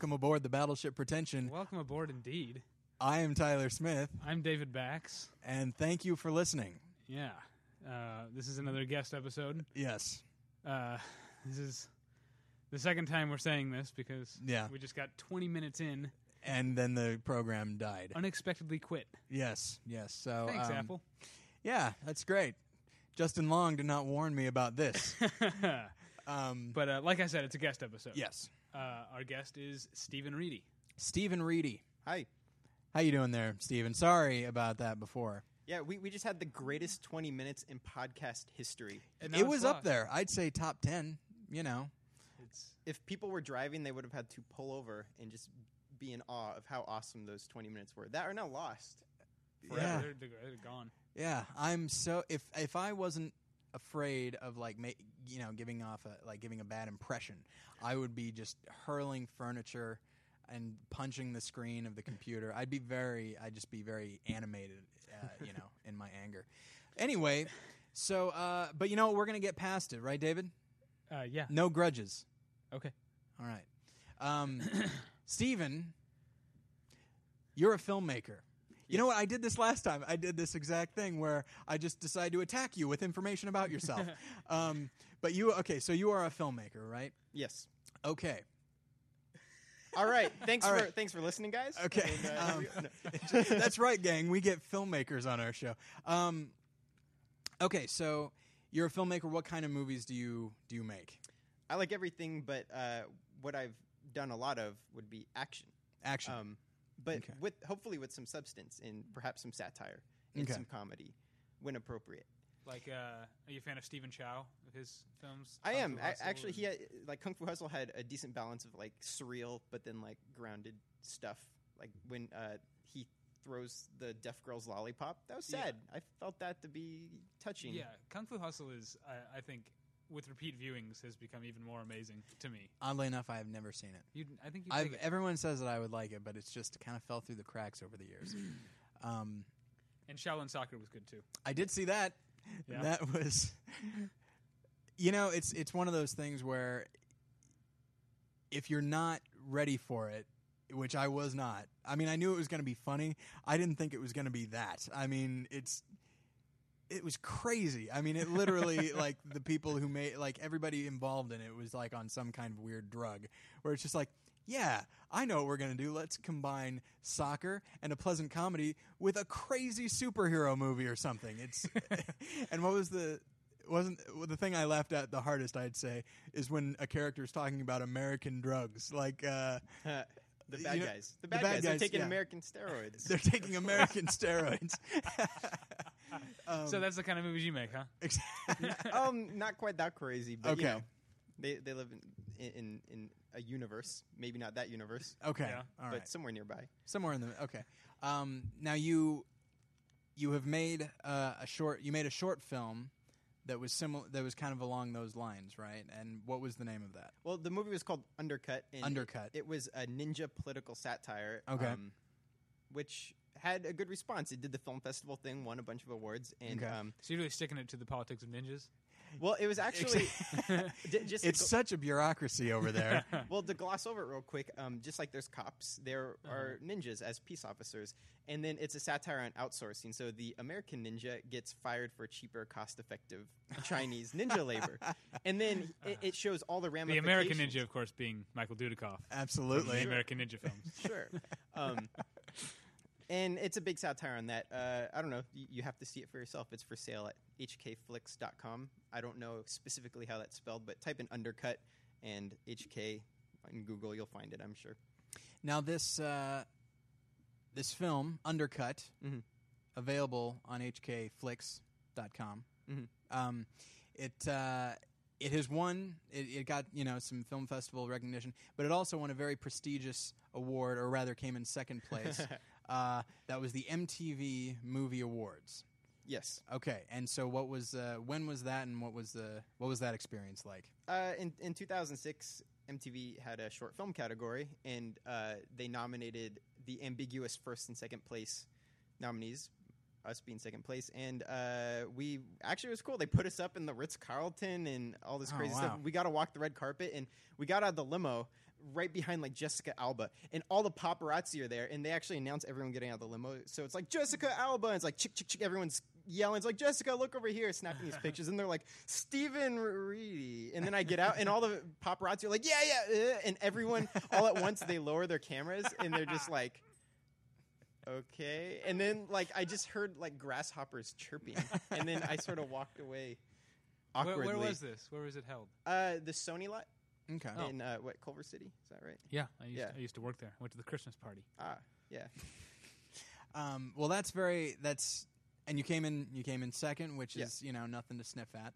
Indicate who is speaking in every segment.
Speaker 1: Welcome aboard the Battleship Pretension.
Speaker 2: Welcome aboard, indeed.
Speaker 1: I am Tyler Smith,
Speaker 2: I'm David Bax.
Speaker 1: and thank you for listening.
Speaker 2: Yeah, uh, this is another guest episode.
Speaker 1: Yes.
Speaker 2: Uh, this is the second time we're saying this because
Speaker 1: Yeah.
Speaker 2: we just got 20 minutes in,
Speaker 1: And then the program died.
Speaker 2: unexpectedly quit.
Speaker 1: Yes, yes. So
Speaker 2: Thanks,
Speaker 1: um,
Speaker 2: Apple.
Speaker 1: Yeah, that's great. Justin Long did not warn me about this. um,
Speaker 2: But uh, like I said, it's a guest episode.
Speaker 1: yes.
Speaker 2: Uh, our guest is Stephen Reedy.
Speaker 1: Stephen Reedy.
Speaker 3: Hi.
Speaker 1: How you doing there, Stephen? Sorry about that before.
Speaker 3: Yeah, we, we just had the greatest 20 minutes in podcast history.
Speaker 2: And
Speaker 1: It
Speaker 2: it's
Speaker 1: was up there. I'd say top 10, you know.
Speaker 2: It's
Speaker 3: If people were driving, they would have had to pull over and just be in awe of how awesome those 20 minutes were. That are now lost.
Speaker 1: Yeah.
Speaker 2: they're, they're, they're gone.
Speaker 1: Yeah, I'm so if if I wasn't afraid of like ma- you know giving off a like giving a bad impression, I would be just hurling furniture and punching the screen of the computer. I'd be very I'd just be very animated, uh, you know, in my anger. Anyway, so uh, but you know we're gonna get past it, right, David?
Speaker 2: Uh, yeah.
Speaker 1: No grudges.
Speaker 2: Okay.
Speaker 1: All right, um, Stephen, you're a filmmaker. You know what? I did this last time. I did this exact thing where I just decided to attack you with information about yourself. um, but you, okay, so you are a filmmaker, right?
Speaker 3: Yes.
Speaker 1: Okay.
Speaker 3: All right. Thanks
Speaker 1: All
Speaker 3: for
Speaker 1: right.
Speaker 3: thanks for listening, guys.
Speaker 1: Okay.
Speaker 3: And, uh,
Speaker 1: Um,
Speaker 3: no.
Speaker 1: That's right, gang. We get filmmakers on our show. Um, okay, so you're a filmmaker. What kind of movies do you do you make?
Speaker 3: I like everything, but uh, what I've done a lot of would be action.
Speaker 1: Action.
Speaker 3: Um, but
Speaker 1: Okay.
Speaker 3: with hopefully with some substance and perhaps some satire and
Speaker 1: Okay.
Speaker 3: some comedy when appropriate.
Speaker 2: Like, uh, are you a fan of Stephen Chow of his films?
Speaker 3: I
Speaker 2: Kung
Speaker 3: am I, actually. He had, like Kung Fu Hustle had a decent balance of like surreal, but then like grounded stuff. Like when uh, he throws the deaf girl's lollipop, that was
Speaker 2: Yeah.
Speaker 3: sad. I felt that to be touching.
Speaker 2: Yeah, Kung Fu Hustle is, I, I think, with repeat viewings, has become even more amazing to me.
Speaker 1: Oddly enough, I have never seen it.
Speaker 2: You, I think.
Speaker 1: I've, everyone says that I would like it, but it's just kind of fell through the cracks over the years. Um,
Speaker 2: and Shaolin Soccer was good too.
Speaker 1: I did see that.
Speaker 2: Yeah.
Speaker 1: That was, you know, it's it's one of those things where if you're not ready for it, which I was not. I mean, I knew it was going to be funny. I didn't think it was going to be that. I mean, it's it was crazy. I mean, it literally like the people who made like everybody involved in it was like on some kind of weird drug where it's just like yeah, I know what we're going to do. Let's combine soccer and a pleasant comedy with a crazy superhero movie or something. It's and what was the wasn't well, the thing I laughed at the hardest I'd say is when a character is talking about American drugs like uh
Speaker 3: the bad
Speaker 1: You know,
Speaker 3: guys.
Speaker 1: the
Speaker 3: The bad,
Speaker 1: bad
Speaker 3: guys. They're taking
Speaker 1: yeah.
Speaker 3: American steroids.
Speaker 1: they're taking American steroids. Um,
Speaker 2: so that's the kind of movies you make, huh?
Speaker 3: um, not quite that crazy, but
Speaker 1: Okay.
Speaker 3: you know, they they live in in in a universe. Maybe not that universe,
Speaker 1: okay.
Speaker 2: Yeah.
Speaker 1: All
Speaker 3: but
Speaker 1: right.
Speaker 3: somewhere nearby.
Speaker 1: Somewhere in the okay. Um, now you you have made uh, a short. You made a short film that was similar. That was kind of along those lines, right? And what was the name of that?
Speaker 3: Well, the movie was called Undercut. And
Speaker 1: Undercut.
Speaker 3: It, it was a ninja political satire.
Speaker 1: Okay.
Speaker 3: Um, which had a good response. It did the film festival thing, won a bunch of awards, and
Speaker 1: Okay.
Speaker 3: um,
Speaker 2: So you're really sticking it to the politics of ninjas.
Speaker 3: well, it was actually just
Speaker 1: It's such a bureaucracy over there.
Speaker 3: well to gloss over it real quick. Um, just like there's cops, there are ninjas as peace officers, and then it's a satire on outsourcing. So the American ninja gets fired for cheaper, cost-effective Chinese ninja labor, and then it, it shows all the ramifications. The.
Speaker 2: American Ninja, of course, being Michael Dudikoff. absolutely The
Speaker 1: Absolutely.
Speaker 2: American Ninja films.
Speaker 3: sure. Um, and it's a big satire on that. Uh, I don't know. You, you have to see it for yourself. It's for sale at hkflix.com. I don't know specifically how that's spelled, but type in undercut and HK in Google. You'll find it, I'm sure.
Speaker 1: Now this uh, this film, Undercut,
Speaker 3: Mhm.
Speaker 1: available on hkflix.com.
Speaker 3: Mhm.
Speaker 1: Um, it uh, it has won. It, it got you know some film festival recognition, but it also won a very prestigious award, or rather, came in second place. uh, that was the MTV Movie Awards.
Speaker 3: Yes.
Speaker 1: Okay, and so what was uh, when was that, and what was the what was that experience like?
Speaker 3: Uh, in, in 2006, MTV had a short film category, and uh, they nominated the ambiguous first and second place nominees, us being second place. And uh, we actually it was cool. They put us up in the Ritz Carlton and all this
Speaker 1: Oh,
Speaker 3: crazy
Speaker 1: wow.
Speaker 3: stuff. We got to walk the red carpet, and we got out of the limo. Right behind like Jessica Alba, and all the paparazzi are there, and they actually announce everyone getting out of the limo. So it's like Jessica Alba, and it's like chick chick chick. Everyone's yelling. It's like Jessica, look over here, snapping these pictures, and they're like Stephen Reedy, and then I get out, and all the paparazzi are like, yeah, yeah, uh, and everyone all at once they lower their cameras, and they're just like. Okay, and then like I just heard like grasshoppers chirping, and then I sort of walked away
Speaker 2: Where,
Speaker 3: awkwardly.
Speaker 2: where was this? Where was it held?
Speaker 3: Uh, the Sony lot
Speaker 1: Okay.
Speaker 2: Oh.
Speaker 3: in uh, what Culver City? Is that right?
Speaker 2: Yeah, I used,
Speaker 3: Yeah.
Speaker 2: I used to work there. I went to the Christmas party.
Speaker 3: Ah, yeah.
Speaker 1: Um, well, that's very that's and you came in you came in second, which
Speaker 3: Yeah.
Speaker 1: is you know nothing to sniff at.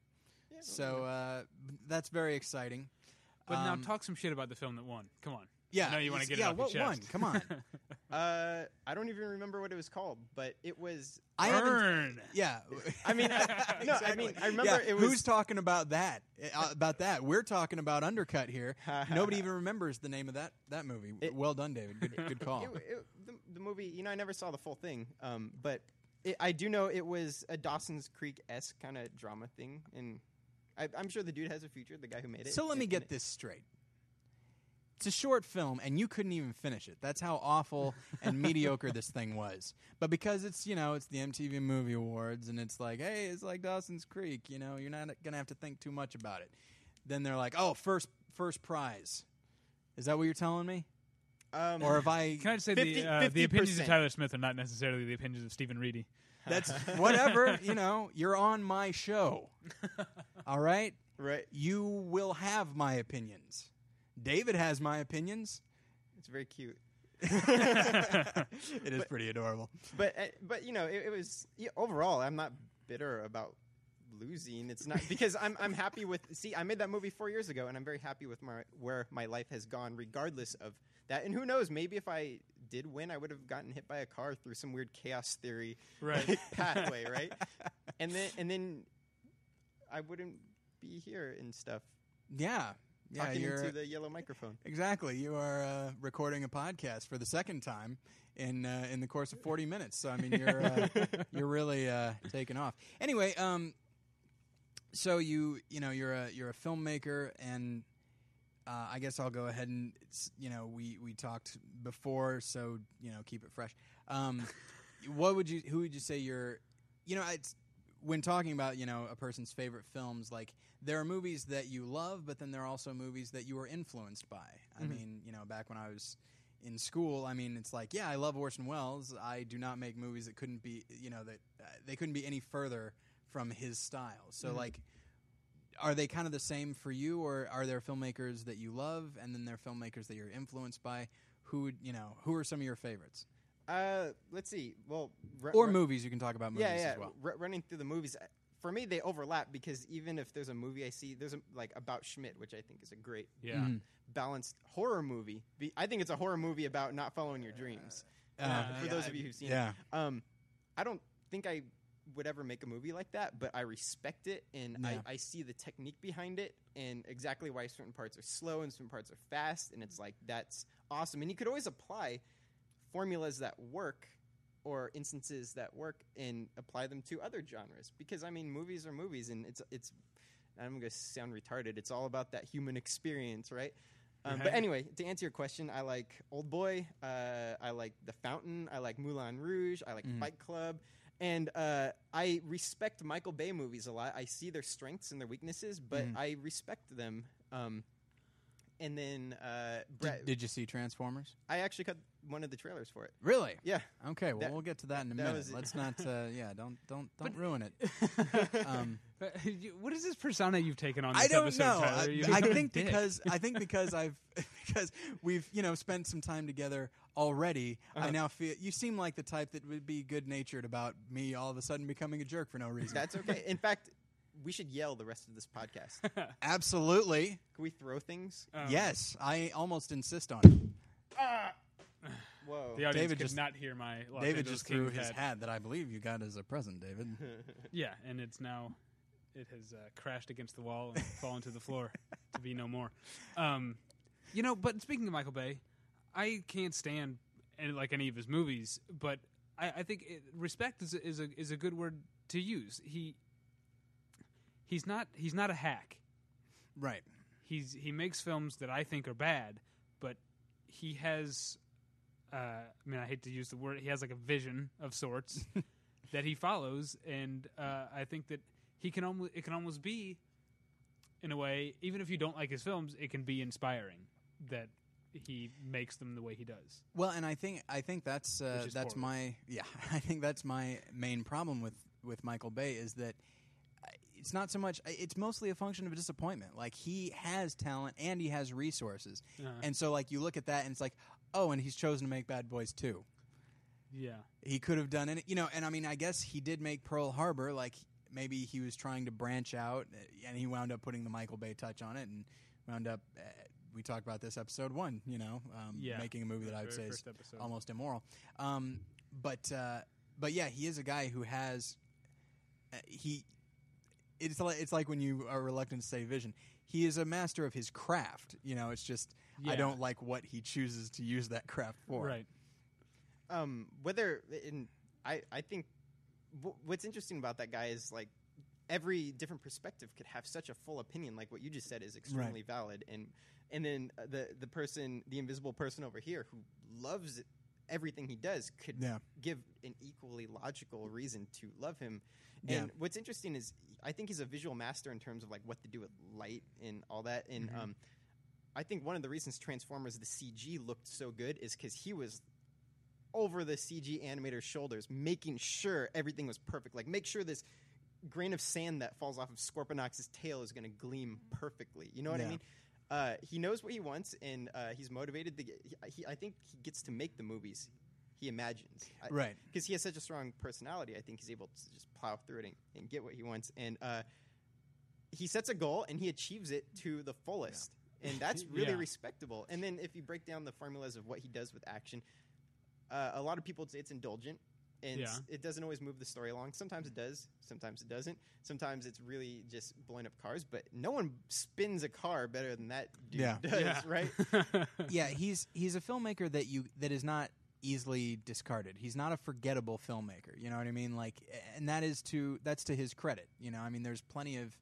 Speaker 3: yeah
Speaker 1: So uh, that's very exciting.
Speaker 2: But
Speaker 1: Um,
Speaker 2: now talk some shit about the film that won. Come on.
Speaker 1: Yeah,
Speaker 2: I know you wanna
Speaker 1: it's-
Speaker 2: get it
Speaker 1: yeah.
Speaker 2: off your
Speaker 1: what
Speaker 2: chest.
Speaker 1: one? Come on.
Speaker 3: uh, I don't even remember what it was called, but it was.
Speaker 1: I haven't.
Speaker 2: Burn.
Speaker 1: Yeah.
Speaker 3: I mean, no, I mean, I remember
Speaker 1: Yeah,
Speaker 3: it was.
Speaker 1: Who's talking about that? Uh, about that? We're talking about Undercut here. Nobody even remembers the name of that that movie.
Speaker 3: It-
Speaker 1: well done, David. Good, good call.
Speaker 3: It, it, the, the movie, you know, I never saw the full thing, um, but it, I do know it was a Dawson's Creek esque kind of drama thing, and I, I'm sure the dude has a future. The guy who made it.
Speaker 1: So let me
Speaker 3: And-
Speaker 1: get this straight. It's a short film, and you couldn't even finish it. That's how awful and mediocre this thing was. But because it's you know it's the MTV Movie Awards, and it's like, hey, it's like Dawson's Creek. You know, you're not gonna have to think too much about it. Then they're like, oh, first first prize. Is that what you're telling me?
Speaker 3: Um,
Speaker 1: Or if I
Speaker 2: Can I just say
Speaker 3: 50
Speaker 2: the uh, the opinions of Tyler Smith are not necessarily the opinions of Stephen Reedy.
Speaker 1: that's whatever you know, you're on my show. All right,
Speaker 3: right,
Speaker 1: you will have my opinions. David has my opinions.
Speaker 3: it's very cute.
Speaker 1: it is
Speaker 3: But-
Speaker 1: pretty adorable.
Speaker 3: but uh, but you know it, it was yeah, overall i'm not bitter about losing it's not because i'm i'm happy with see i made that movie 4 years ago and i'm very happy with my where my life has gone regardless of that and who knows maybe if i did win i would have gotten hit by a car through some weird chaos theory
Speaker 2: Right.
Speaker 3: like, pathway right and then and then i wouldn't be here and stuff
Speaker 1: Yeah, yeah.
Speaker 3: talking
Speaker 1: You're
Speaker 3: into the yellow microphone
Speaker 1: exactly. You are uh, recording a podcast for the second time in uh, in the course of forty minutes. So I mean, you're uh, you're really uh, taking off. Anyway, um, so you you know you're a you're a filmmaker, and uh, I guess I'll go ahead and you know we we talked before, so you know keep it fresh. Um, what would you who would you say you're you know it's when talking about you know a person's favorite films like there are movies that you love but then there are also movies that you were influenced by. I
Speaker 3: Mhm.
Speaker 1: mean you know back when i was in school i mean it's like yeah i love orson welles. I do not make movies that couldn't be you know that uh, they couldn't be any further from his style. So
Speaker 3: Mhm.
Speaker 1: like are they kind of the same for you or are there filmmakers that you love and then there are filmmakers that you're influenced by? Who you know who are some of your favorites
Speaker 3: uh let's see well ru-
Speaker 1: or
Speaker 3: ru-
Speaker 1: movies you can talk about movies
Speaker 3: yeah, yeah.
Speaker 1: as well
Speaker 3: ru- running through the movies, uh, for me they overlap because even if there's a movie I see, there's a like about Schmidt, which I think is a great
Speaker 2: Yeah.
Speaker 1: Mhm.
Speaker 3: balanced horror movie. Be- I think it's a horror movie about not following your dreams.
Speaker 1: Uh,
Speaker 3: for those of you who've seen it. Um, I don't think I would ever make a movie like that, but I respect it and
Speaker 1: Yeah.
Speaker 3: I, I see the technique behind it and exactly why certain parts are slow and certain parts are fast, and it's like that's awesome. And you could always apply formulas that work or instances that work and apply them to other genres because I mean movies are movies and it's it's I'm gonna sound retarded. It's all about that human experience, right? Um, But anyway, to answer your question, I like Old Boy. Uh, I like The Fountain. I like Moulin Rouge. I like
Speaker 1: Mhm.
Speaker 3: Fight Club. And uh, I respect Michael Bay movies a lot. I see their strengths and their weaknesses, but
Speaker 1: Mhm.
Speaker 3: I respect them. Um, and then uh,
Speaker 1: did,
Speaker 3: Brett,
Speaker 1: did you see transformers
Speaker 3: I actually cut one of the trailers for it.
Speaker 1: really
Speaker 3: Yeah.
Speaker 1: Okay, well,
Speaker 3: That-
Speaker 1: we'll get to that in a
Speaker 3: that
Speaker 1: minute.
Speaker 3: was.
Speaker 1: Let's not, uh, yeah, don't, don't, don't
Speaker 2: But-
Speaker 1: ruin it. Um,
Speaker 2: But you- what is this persona you've taken on? This
Speaker 1: I don't
Speaker 2: episode,
Speaker 1: know.
Speaker 2: Tyler?
Speaker 1: I,
Speaker 2: You've
Speaker 1: I
Speaker 2: become a
Speaker 1: think
Speaker 2: dick.
Speaker 1: because I think because I've because we've you know spent some time together already. I
Speaker 3: Uh-huh.
Speaker 1: now feel you seem like the type that would be good natured about me all of a sudden becoming a jerk for no reason.
Speaker 3: That's okay. In fact, we should yell the rest of this podcast. Absolutely. Can
Speaker 1: Absolutely,
Speaker 3: we throw things?
Speaker 2: Um,
Speaker 1: yes. I almost insist on it.
Speaker 3: Whoa.
Speaker 2: The audience
Speaker 1: David
Speaker 2: could
Speaker 1: just-
Speaker 2: not hear my Los
Speaker 1: David
Speaker 2: Angeles
Speaker 1: just threw
Speaker 2: Kings
Speaker 1: his
Speaker 2: hat.
Speaker 1: hat that I believe you got as a present, David.
Speaker 2: Yeah, and it's now it has uh, crashed against the wall and fallen to the floor to be no more. Um, you know, but speaking of Michael Bay, I can't stand any, like any of his movies, but I, I think it, respect is a, is a is a good word to use. He he's not he's not a hack.
Speaker 1: right.
Speaker 2: He's he makes films that I think are bad, but he has. Uh, I mean, I hate to use the word. He has like a vision of sorts that he follows, and uh, I think that he can almost. It can almost be, in a way, even if you don't like his films, it can be inspiring that he makes them the way he does.
Speaker 1: Well, and I think I think that's uh, that's
Speaker 2: poorly.
Speaker 1: my yeah. I think that's my main problem with with Michael Bay is that uh, it's not so much. It's mostly a function of disappointment. Like he has talent and he has resources,
Speaker 2: Uh,
Speaker 1: and so like you look at that and it's like, oh, and he's chosen to make Bad Boys too.
Speaker 2: yeah,
Speaker 1: He could have done it, you know. And I mean, I guess he did make Pearl Harbor. Like maybe he was trying to branch out, uh, and he wound up putting the Michael Bay touch on it, and wound up. Uh, we talked about this episode one, you know, um,
Speaker 2: Yeah.
Speaker 1: making a movie that I would say is
Speaker 2: episode.
Speaker 1: almost immoral. Um, but uh, but yeah, he is a guy who has uh, he. It's like it's like when you are reluctant to say vision. He is a master of his craft. You know, it's just I don't like what he chooses to use that craft for.
Speaker 2: right.
Speaker 3: um, whether in I I think w- what's interesting about that guy is like every different perspective could have such a full opinion. Like what you just said is extremely valid, and and then uh, the the person, the invisible person over here who loves everything he does, could
Speaker 1: Yeah.
Speaker 3: give an equally logical reason to love him.
Speaker 1: Yeah.
Speaker 3: And what's interesting is I think he's a visual master in terms of like what to do with light and all that. And
Speaker 1: Mm-hmm.
Speaker 3: um, I think one of the reasons Transformers the CG looked so good is because he was over the CG animator's shoulders, making sure everything was perfect. Like make sure this grain of sand that falls off of Scorponok's tail is going to gleam perfectly. You know what I mean? Uh, he knows what he wants, and uh, he's motivated. To get, he, he, I think he gets to make the movies he imagines. I-
Speaker 1: Right.
Speaker 3: because he has such a strong personality. I think he's able to just plow through it and, and get what he wants. And uh, he sets a goal and he achieves it to the fullest, and that's really
Speaker 2: Yeah.
Speaker 3: respectable. And then if you break down the formulas of what he does with action, uh, a lot of people say it's indulgent. And
Speaker 2: Yeah.
Speaker 3: it doesn't always move the story along. Sometimes it does. Sometimes it doesn't. Sometimes it's really just blowing up cars. But no one spins a car better than that dude
Speaker 1: Yeah.
Speaker 3: does,
Speaker 2: yeah.
Speaker 3: right?
Speaker 1: yeah, he's he's a filmmaker that you that is not easily discarded. He's not a forgettable filmmaker. You know what I mean? Like, and that is to that's to his credit. You know, I mean, there's plenty of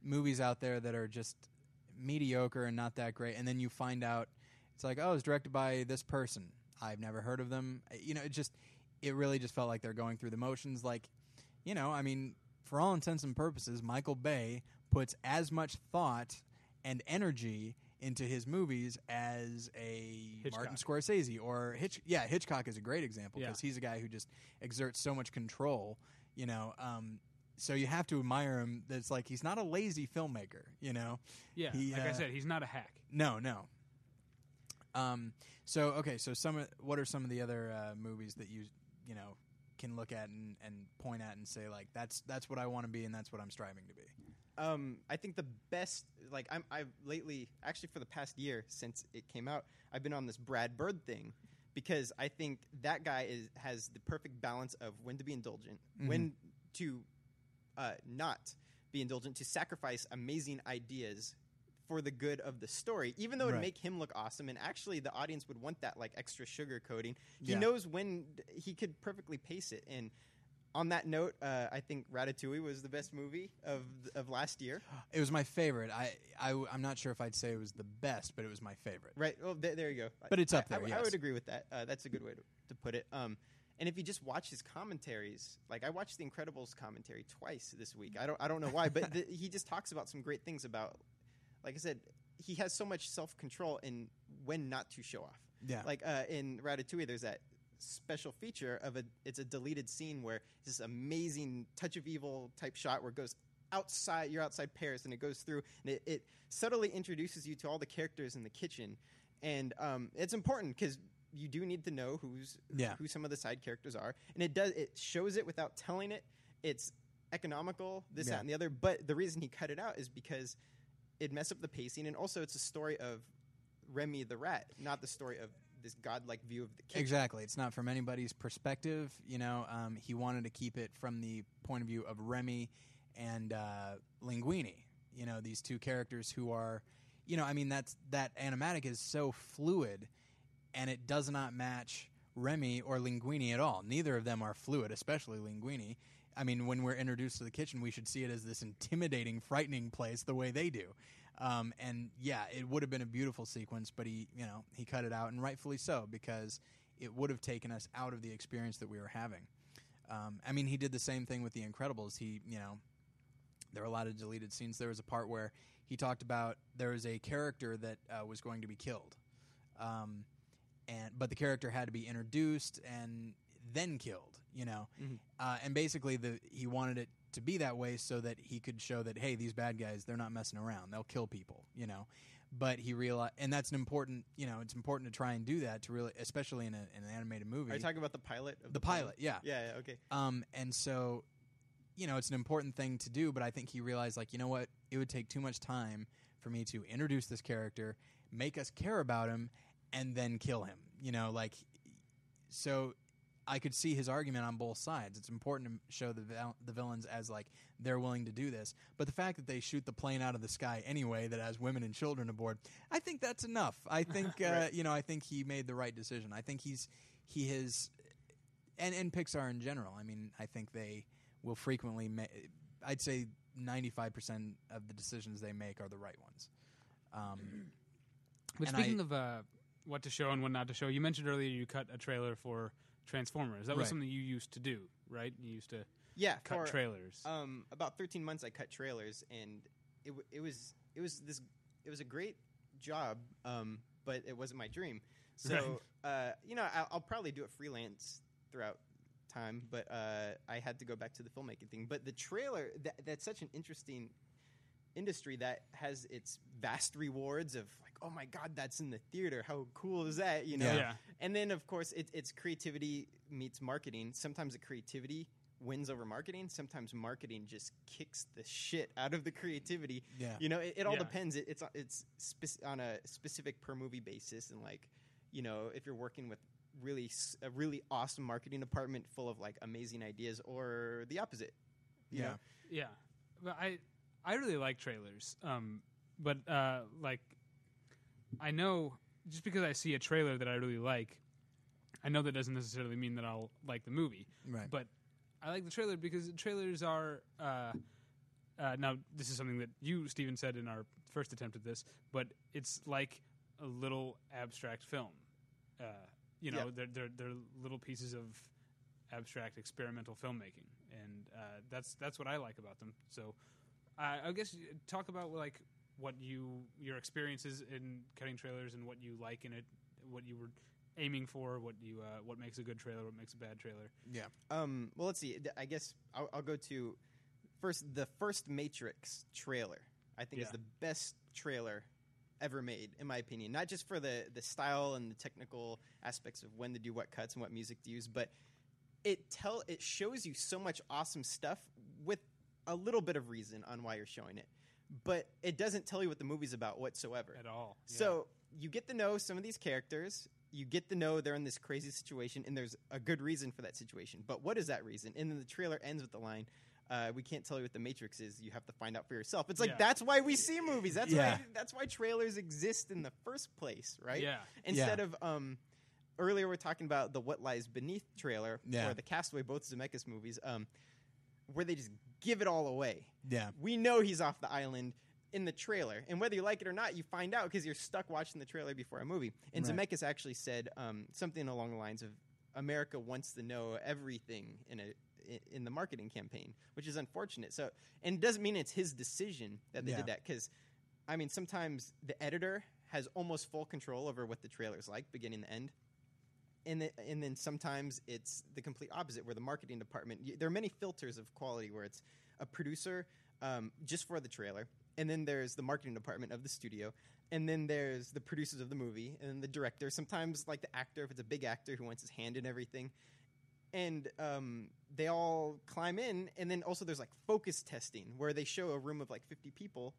Speaker 1: movies out there that are just mediocre and not that great, and then you find out it's like, oh, it's directed by this person. I've never heard of them. You know, it just it really just felt like they're going through the motions. Like, you know, I mean, for all intents and purposes, Michael Bay puts as much thought and energy into his movies as a Martin Scorsese or Hitch. Yeah, Hitchcock is a great example
Speaker 2: Yeah.
Speaker 1: because he's a guy who just exerts so much control. You know, um, so you have to admire him. That's like he's not a lazy filmmaker. You know,
Speaker 2: yeah,
Speaker 1: He,
Speaker 2: like I
Speaker 1: uh,
Speaker 2: said, he's not a hack.
Speaker 1: no, no. Um. So okay. So some. of- What are some of the other uh, movies that you you know can look at and, and point at and say like that's that's what I want to be and that's what I'm striving to be.
Speaker 3: Um, I think the best, like I'm, I've lately, actually for the past year since it came out, I've been on this Brad Bird thing because I think that guy is has the perfect balance of when to be indulgent, when to uh, not be indulgent, to sacrifice amazing ideas for the good of the story, even though it would
Speaker 1: Right.
Speaker 3: make him look awesome, and actually the audience would want that like extra sugar coating. He
Speaker 1: Yeah.
Speaker 3: knows when he could perfectly pace it, and on that note, uh, I think Ratatouille was the best movie of of last year.
Speaker 1: It was my favorite. I, I am not sure if I'd say it was the best, but it was my favorite.
Speaker 3: Right. Well, there, there you go.
Speaker 1: But it's
Speaker 3: I-
Speaker 1: up
Speaker 3: I,
Speaker 1: there,
Speaker 3: I
Speaker 1: yes.
Speaker 3: would agree with that. Uh, that's a good way to, to put it. Um, and if you just watch his commentaries, like I watched The Incredibles commentary twice this week. I don't I don't know why, but the, he just talks about some great things about. Like I said, he has so much self control in when not to show off.
Speaker 1: Yeah.
Speaker 3: Like uh, in Ratatouille, there's that special feature of a it's a deleted scene where it's this amazing touch of evil type shot where it goes outside you're outside Paris and it goes through and it, it subtly introduces you to all the characters in the kitchen and um, it's important because you do need to know who's
Speaker 1: Yeah.
Speaker 3: who some of the side characters are and it does it shows it without telling it it's economical this
Speaker 1: Yeah.
Speaker 3: that and the other but the reason he cut it out is because it messed up the pacing and also it's a story of Remy the rat not the story of this godlike view of the kitchen
Speaker 1: Exactly. It's not from anybody's perspective. You know, um, he wanted to keep it from the point of view of Remy and uh, Linguini. You know, these two characters who are, you know, I mean, that's that animatic is so fluid, and it does not match Remy or Linguini at all. Neither of them are fluid, especially Linguini. I mean, when we're introduced to the kitchen, we should see it as this intimidating, frightening place the way they do. Um, and yeah, it would have been a beautiful sequence, but he, you know, he cut it out, and rightfully so because it would have taken us out of the experience that we were having. Um, I mean, he did the same thing with The Incredibles. He, you know, there were a lot of deleted scenes. There was a part where he talked about there was a character that uh, was going to be killed, um, and but the character had to be introduced and then killed. You know,
Speaker 3: Mhm.
Speaker 1: uh, and basically the he wanted it to be that way so that he could show that hey, these bad guys they're not messing around. They'll kill people. You know. But he realized, and that's an important, you know, it's important to try and do that to really, especially in, a, in an animated movie.
Speaker 3: Are you talking about the pilot? Of
Speaker 1: the pilot, yeah.
Speaker 3: Yeah. yeah okay.
Speaker 1: Um, and so, you know, it's an important thing to do, but I think he realized, like, you know what? It would take too much time for me to introduce this character, make us care about him, and then kill him. You know, like, so I could see his argument on both sides. It's important to show the vil- the villains as like they're willing to do this, but the fact that they shoot the plane out of the sky anyway that has women and children aboard, I think that's enough. I think uh, you know, I think he made the right decision. I think he's he has and and Pixar in general. I mean, I think they will frequently. Ma- I'd say ninety five percent of the decisions they make are the right ones. Um,
Speaker 2: But speaking
Speaker 1: I-
Speaker 2: of uh, what to show and what not to show, you mentioned earlier you cut a trailer for Transformers. That was
Speaker 1: Right.
Speaker 2: something you used to do, right? You used to
Speaker 3: Yeah.
Speaker 2: cut
Speaker 3: for,
Speaker 2: trailers.
Speaker 3: Um, about 13 months, I cut trailers, and it w- it was it was this it was a great job, um, but it wasn't my dream. So uh, you know, I'll, I'll probably do it freelance throughout time, but uh, I had to go back to the filmmaking thing. But the trailer that, that's such an interesting industry that has its vast rewards of oh my god, that's in the theater. How cool is that? You know,
Speaker 1: Yeah.
Speaker 2: yeah.
Speaker 3: and then, of course, it, it's creativity meets marketing. Sometimes the creativity wins over marketing. Sometimes marketing just kicks the shit out of the creativity.
Speaker 1: yeah,
Speaker 3: You know, it, it all
Speaker 2: Yeah.
Speaker 3: depends. It, it's it's spec- on a specific per movie basis, and like, you know, if you're working with really a really awesome marketing department full of like amazing ideas, or the opposite.
Speaker 1: yeah,
Speaker 3: know?
Speaker 2: Yeah, but I I really like trailers. Um, but uh, like I know just because I see a trailer that I really like, I know that doesn't necessarily mean that I'll like the movie.
Speaker 1: right.
Speaker 2: But I like the trailer because trailers are. Uh, uh, now this is something that you Stephen said in our first attempt at this, but it's like a little abstract film. Uh, you know, they're, they're they're little pieces of abstract experimental filmmaking, and uh, that's that's what I like about them. So, I I guess you- talk about like what you your experiences in cutting trailers and what you like in it, what you were aiming for, what you uh, what makes a good trailer, what makes a bad trailer.
Speaker 1: yeah,
Speaker 3: Um, well, let's see. I guess I'll, I'll go to first the first Matrix trailer. I think is the best trailer ever made, in my opinion. Not just for the the style and the technical aspects of when to do what cuts and what music to use, but it tell it shows you so much awesome stuff with a little bit of reason on why you're showing it, but it doesn't tell you what the movie's about whatsoever.
Speaker 2: at all. Yeah.
Speaker 3: So you get to know some of these characters. You get to know they're in this crazy situation, and there's a good reason for that situation. But what is that reason? And then the trailer ends with the line, uh, "We can't tell you what the Matrix is. You have to find out for yourself." It's like
Speaker 2: Yeah.
Speaker 3: that's why we see movies. That's
Speaker 1: Yeah.
Speaker 3: why that's why trailers exist in the first place, right?
Speaker 2: yeah,
Speaker 3: Instead of um, earlier we're talking about the "What Lies Beneath" trailer
Speaker 1: Yeah.
Speaker 3: or the Castaway, both Zemeckis movies, um, where they just give it all away
Speaker 1: yeah,
Speaker 3: we know he's off the island in the trailer. And whether you like it or not, you find out because you're stuck watching the trailer before a movie. And
Speaker 1: Right.
Speaker 3: Zemeckis actually said um, something along the lines of America wants to know everything in a in the marketing campaign, which is unfortunate. So, and it doesn't mean it's his decision that they
Speaker 1: Yeah.
Speaker 3: did that because, I mean, sometimes the editor has almost full control over what the trailer's like, beginning to end. And, and then sometimes it's the complete opposite, where the marketing department. There are many filters of quality where it's a producer um, just for the trailer, and then there's the marketing department of the studio, and then there's the producers of the movie, and the director. Sometimes like the actor, if it's a big actor who wants his hand in everything, and um, they all climb in, and then also there's like focus testing where they show a room of like 50 people,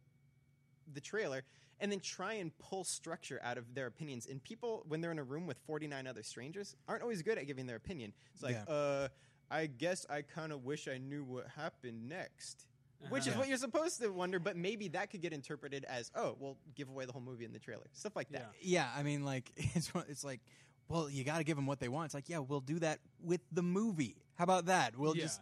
Speaker 3: the trailer, and then try and pull structure out of their opinions. And people, when they're in a room with 49 other strangers, aren't always good at giving their opinion. It's like,
Speaker 1: Yeah.
Speaker 3: uh, I guess I kind of wish I knew what happened next. Which is
Speaker 2: Uh-huh.
Speaker 3: what you're supposed to wonder, but maybe that could get interpreted as, oh, well, give away the whole movie in the trailer, stuff like that.
Speaker 2: Yeah.
Speaker 1: yeah. I mean, like it's it's like, well, you got to give them what they want. It's like, yeah, we'll do that with the movie. How about that? We'll
Speaker 2: Yeah.
Speaker 1: just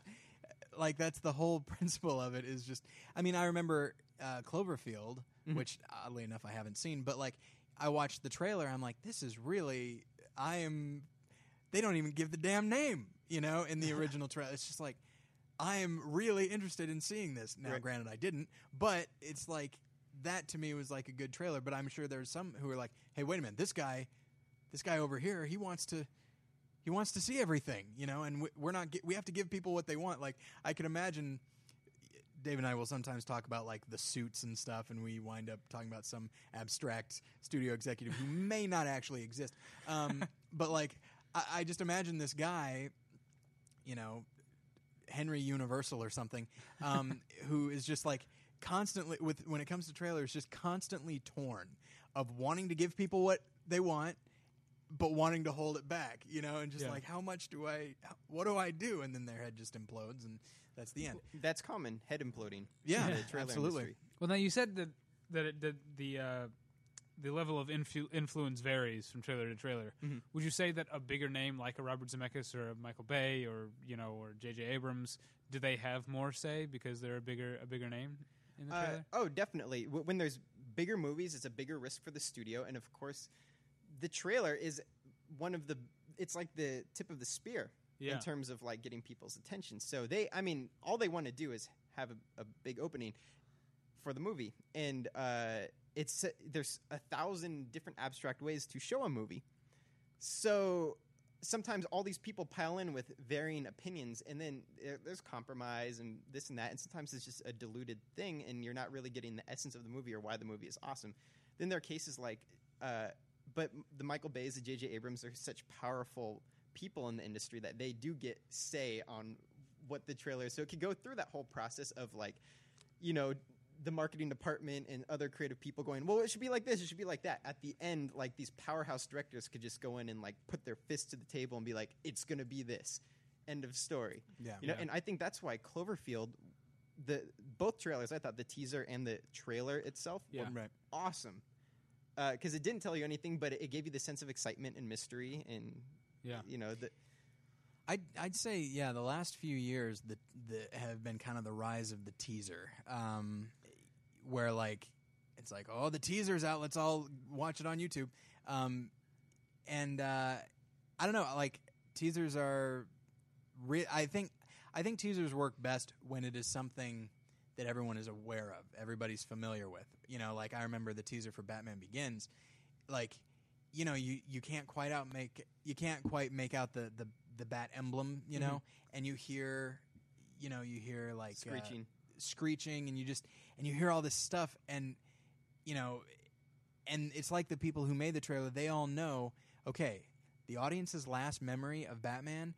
Speaker 1: like that's the whole principle of it. Is just, I mean, I remember uh, Cloverfield, which oddly enough I haven't seen, but like I watched the trailer, I'm like, this is really. I am. They don't even give the damn name, you know, in the original trailer. It's just like I am really interested in seeing this. Now,
Speaker 3: Right.
Speaker 1: granted, I didn't, but it's like that to me was like a good trailer. But I'm sure there's some who are like, hey, wait a minute, this guy, this guy over here, he wants to. He wants to see everything, you know, and we- we're not. We have to give people what they want. Like I can imagine, Dave and I will sometimes talk about like the suits and stuff, and we wind up talking about some abstract studio executive who may not actually exist. Um, but like, I, I just imagine this guy, you know, Henry Universal or something, um, who is just like constantly with when it comes to trailers, just constantly torn of wanting to give people what they want. But wanting to hold it back, you know, and just
Speaker 2: Yeah.
Speaker 1: like, how much do I, what do I do? And then their head just implodes, and that's the end.
Speaker 3: That's common. Head imploding.
Speaker 1: Yeah,
Speaker 3: in the
Speaker 1: absolutely.
Speaker 3: industry.
Speaker 2: Well, now you said that that it, that the uh, the level of influ- influence varies from trailer to trailer.
Speaker 3: Mhm.
Speaker 2: Would you say that a bigger name like a Robert Zemeckis or a Michael Bay or you know or J.J. Abrams do they have more say because they're a bigger a bigger name in the
Speaker 3: Uh,
Speaker 2: trailer?
Speaker 3: oh, definitely. W- when there's bigger movies, it's a bigger risk for the studio, and of course, the trailer is one of the. It's like the tip of the spear
Speaker 2: yeah,
Speaker 3: in terms of like getting people's attention. So they, I mean, all they want to do is have a, a big opening for the movie, and uh, it's there's a thousand different abstract ways to show a movie. So sometimes all these people pile in with varying opinions, and then there's compromise and this and that, and sometimes it's just a diluted thing, and you're not really getting the essence of the movie or why the movie is awesome. Then there are cases like, uh, but the Michael Bays, the J.J. Abrams are such powerful people in the industry that they do get say on what the trailer is. So it could go through that whole process of like, you know, the marketing department and other creative people going, well, it should be like this, it should be like that. At the end, like these powerhouse directors could just go in and like put their fist to the table and be like, it's going to be this. End of story.
Speaker 1: Yeah.
Speaker 3: You know,
Speaker 2: Yeah.
Speaker 3: and I think that's why Cloverfield, the both trailers, I thought the teaser and the trailer itself
Speaker 2: Yeah.
Speaker 3: were
Speaker 1: Right.
Speaker 3: awesome uh, because it didn't tell you anything, but it, it gave you the sense of excitement and mystery, and
Speaker 2: yeah.
Speaker 3: you know, the,
Speaker 1: I'd, I'd say, yeah, the last few years the, the have been kind of the rise of the teaser, um, where like it's like, oh, the teaser's out, let's all watch it on YouTube, um, and uh, I don't know, like teasers are, re- I think, I think teasers work best when it is something that everyone is aware of, everybody's familiar with. You know, like I remember the teaser for Batman Begins, like you know, you, you can't quite out make you can't quite make out the, the, the bat emblem, you know, and you hear you know, you hear like uh,
Speaker 3: screeching.
Speaker 1: screeching and you just and you hear all this stuff and you know and it's like the people who made the trailer they all know okay the audience's last memory of batman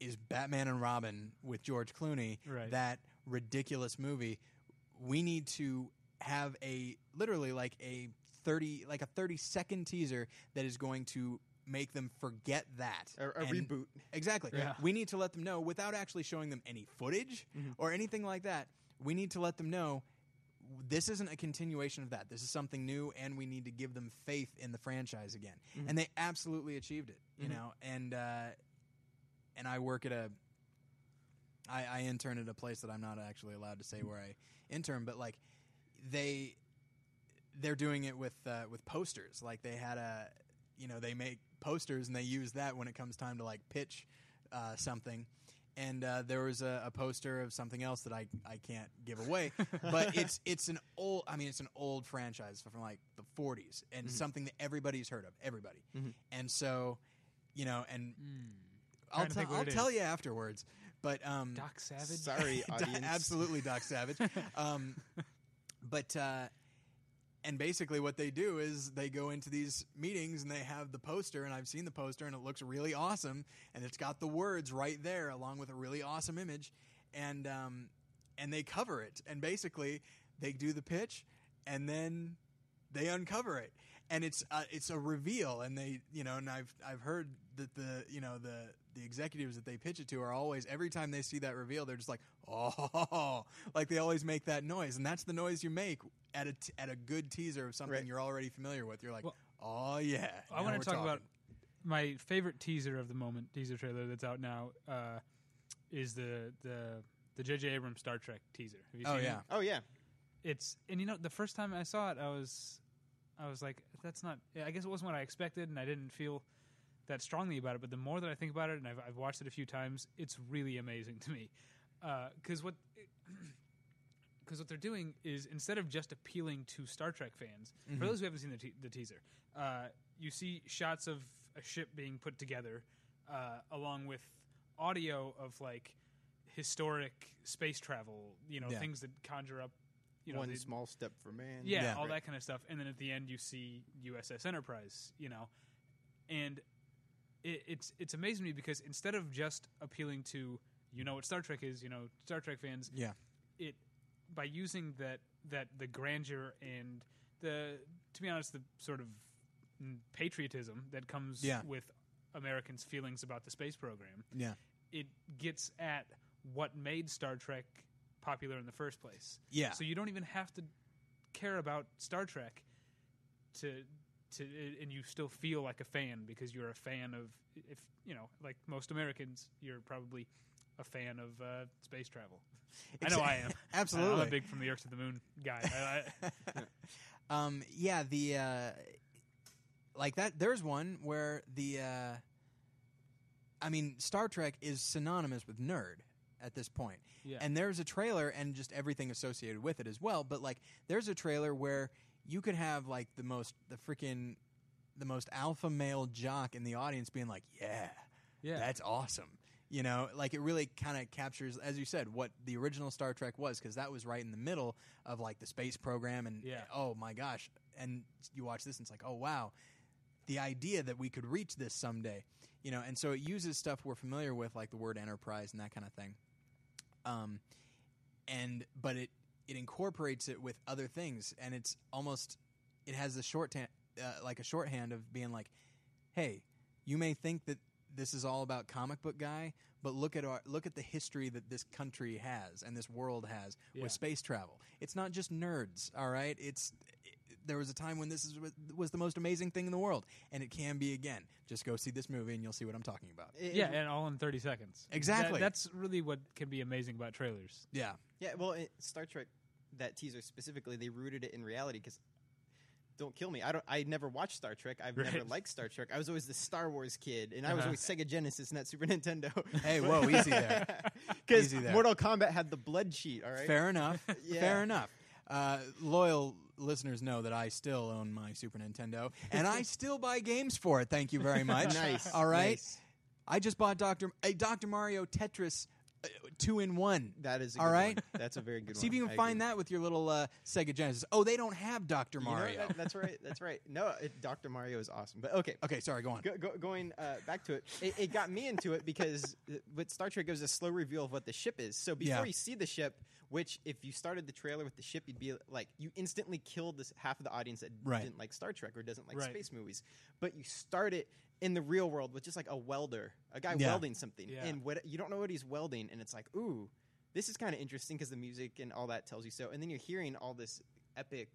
Speaker 1: is batman and robin with george clooney
Speaker 2: Right.
Speaker 1: that ridiculous movie we need to have a literally like a 30 like a 30 second teaser that is going to make them forget that
Speaker 3: a, a
Speaker 1: And-
Speaker 3: reboot.
Speaker 1: Exactly.
Speaker 2: Yeah.
Speaker 1: We need to let them know without actually showing them any footage
Speaker 3: Mhm.
Speaker 1: or anything like that. We need to let them know this isn't a continuation of that. This is something new, and we need to give them faith in the franchise again.
Speaker 3: Mhm.
Speaker 1: And they absolutely achieved it. You
Speaker 3: Mhm.
Speaker 1: know, and uh, and I work at a. I, I intern at a place that I'm not actually allowed to say where I intern, but like they they're doing it with uh, with posters. Like they had a you know they make posters and they use that when it comes time to like pitch uh, something. And uh, there was a, a poster of something else that I, I can't give away, but it's it's an old I mean it's an old franchise from like the 40s and
Speaker 3: Mhm.
Speaker 1: something that everybody's heard of everybody,
Speaker 3: Mhm.
Speaker 1: and so you know and
Speaker 2: Mm.
Speaker 1: I'll,
Speaker 2: Trying to
Speaker 1: tell
Speaker 2: think what
Speaker 1: I'll tell
Speaker 2: is.
Speaker 1: you afterwards, but um,
Speaker 2: Doc Savage.
Speaker 3: Sorry, audience.
Speaker 1: absolutely, Doc Savage. Um, but uh, and basically, what they do is they go into these meetings and they have the poster, and I've seen the poster, and it looks really awesome, and it's got the words right there along with a really awesome image, and um, and they cover it, and basically they do the pitch, and then they uncover it. And it's uh, it's a reveal, and they you know, and I've I've heard that the you know the the executives that they pitch it to are always every time they see that reveal, they're just like oh, like they always make that noise, and that's the noise you make at a t- at a good teaser of something
Speaker 3: Right.
Speaker 1: you're already familiar with. You're like,
Speaker 2: Well,
Speaker 1: oh yeah.
Speaker 2: I want to talk about my favorite teaser of the moment, teaser trailer that's out now, uh, is the the the J.J. Abrams Star Trek teaser. Have you
Speaker 1: Oh yeah,
Speaker 2: it?
Speaker 3: Oh yeah,
Speaker 2: it's and you know the first time I saw it, I was I was like, that's not. I guess it wasn't what I expected, and I didn't feel that strongly about it. But the more that I think about it, and I've, I've watched it a few times, it's really amazing to me. Because what because what they're doing is instead of just appealing to Star Trek fans, for those who haven't seen the, te- the teaser, uh, you see shots of a ship being put together, uh, along with audio of like historic space travel. You know,
Speaker 1: Yeah.
Speaker 2: things that conjure up. You know,
Speaker 3: One
Speaker 2: the-
Speaker 3: small step for man.
Speaker 2: yeah,
Speaker 1: Yeah.
Speaker 2: all
Speaker 3: Right.
Speaker 2: that kind of stuff. And then at the end, you see USS Enterprise. You know, and it, it's it's amazing to me because instead of just appealing to you know what Star Trek is, you know Star Trek fans,
Speaker 1: Yeah.
Speaker 2: it by using that that the grandeur and the to be honest the sort of patriotism that comes
Speaker 1: Yeah.
Speaker 2: with Americans' feelings about the space program.
Speaker 1: Yeah.
Speaker 2: It gets at what made Star Trek popular in the first place.
Speaker 1: Yeah.
Speaker 2: So you don't even have to care about Star Trek to to and you still feel like a fan because you're a fan of if you know like most Americans you're probably a fan of uh, space travel. I know I am.
Speaker 1: Absolutely.
Speaker 2: I'm a big from the Earth to the Moon guy. I, I,
Speaker 1: um, yeah, the uh, like that. There's one where the uh, I mean, Star Trek is synonymous with nerd at this point.
Speaker 2: Yeah.
Speaker 1: And there's a trailer and just everything associated with it as well. But like, there's a trailer where you could have like the most the freaking the most alpha male jock in the audience being like, "Yeah,
Speaker 2: yeah.
Speaker 1: that's awesome." You know, like it really kind of captures, as you said, what the original Star Trek was, because that was right in the middle of like the space program, and
Speaker 2: Yeah.
Speaker 1: oh my gosh, and you watch this, and it's like, oh wow, the idea that we could reach this someday, you know, and so it uses stuff we're familiar with, like the word enterprise and that kind of thing, um, and but it it incorporates it with other things, and it's almost it has a short uh, like a shorthand of being like, hey, you may think that this is all about comic book guy, but look at our look at the history that this country has and this world has
Speaker 2: Yeah.
Speaker 1: with space travel. It's not just nerds, all right? It's there was a time when this is, was the most amazing thing in the world, and it can be again. Just go see this movie, and you'll see what I'm talking about.
Speaker 3: It-
Speaker 2: yeah, and all in 30 seconds.
Speaker 1: Exactly.
Speaker 2: That- that's really what can be amazing about trailers.
Speaker 1: Yeah,
Speaker 3: Yeah, well, it, Star Trek, that teaser specifically, they rooted it in reality because. Don't kill me. I don't. I never watched Star Trek. I've never liked Star Trek. I was always the Star Wars kid, and I was
Speaker 2: Uh-huh.
Speaker 3: always Sega Genesis, not Super Nintendo.
Speaker 1: Hey, whoa, easy there.
Speaker 3: Because Mortal Kombat had the blood sheet. All right.
Speaker 1: fair enough.
Speaker 3: Yeah.
Speaker 1: Fair enough. Uh, loyal listeners know that I still own my Super Nintendo, and I still buy games for it. Thank you very much.
Speaker 3: nice.
Speaker 1: All right.
Speaker 3: nice.
Speaker 1: I just bought Doctor a Doctor Mario Tetris two in one.
Speaker 3: That is a
Speaker 1: All right.
Speaker 3: one. That's a very good
Speaker 1: See if
Speaker 3: one.
Speaker 1: you
Speaker 3: I
Speaker 1: can find
Speaker 3: agree.
Speaker 1: that with your little uh, Sega Genesis. Oh, they don't have Doctor
Speaker 3: You know,
Speaker 1: Mario.
Speaker 3: that- that's right. That's right. No, Dr. Mario is awesome. But okay,
Speaker 1: okay, sorry, go on.
Speaker 3: go, go, going uh, back to it, it, it got me into it because uh, with Star Trek, it was a slow reveal of what the ship is. So before
Speaker 1: Yeah.
Speaker 3: you see the ship, which if you started the trailer with the ship, you'd be like, you instantly killed this half of the audience that
Speaker 1: Right.
Speaker 3: didn't like Star Trek or doesn't like
Speaker 2: Right.
Speaker 3: space movies. But you start it in the real world with just like a welder, a guy
Speaker 1: Yeah.
Speaker 3: welding something,
Speaker 2: Yeah.
Speaker 3: and what you don't know what he's welding, and it's like, ooh, this is kind of interesting because the music and all that tells you so. And then you're hearing all this epic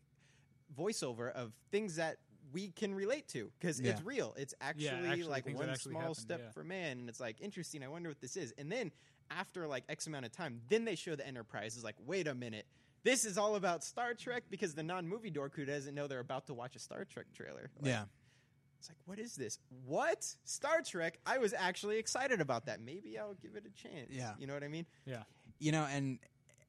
Speaker 3: voiceover of things that we can relate to because
Speaker 1: Yeah.
Speaker 3: it's real. It's actually,
Speaker 2: actually
Speaker 3: like one
Speaker 2: actually
Speaker 3: small
Speaker 2: happened,
Speaker 3: step
Speaker 2: yeah.
Speaker 3: for man, and it's like interesting. I wonder what this is. And then after like X amount of time, then they show the Enterprise. Is like, wait a minute. This is all about Star Trek because the non-movie dork who doesn't know they're about to watch a Star Trek trailer. Like,
Speaker 1: yeah,
Speaker 3: it's like, what is this? What Star Trek? I was actually excited about that. Maybe I'll give it a chance.
Speaker 1: Yeah.
Speaker 3: you know what I mean.
Speaker 2: Yeah.
Speaker 1: you know, and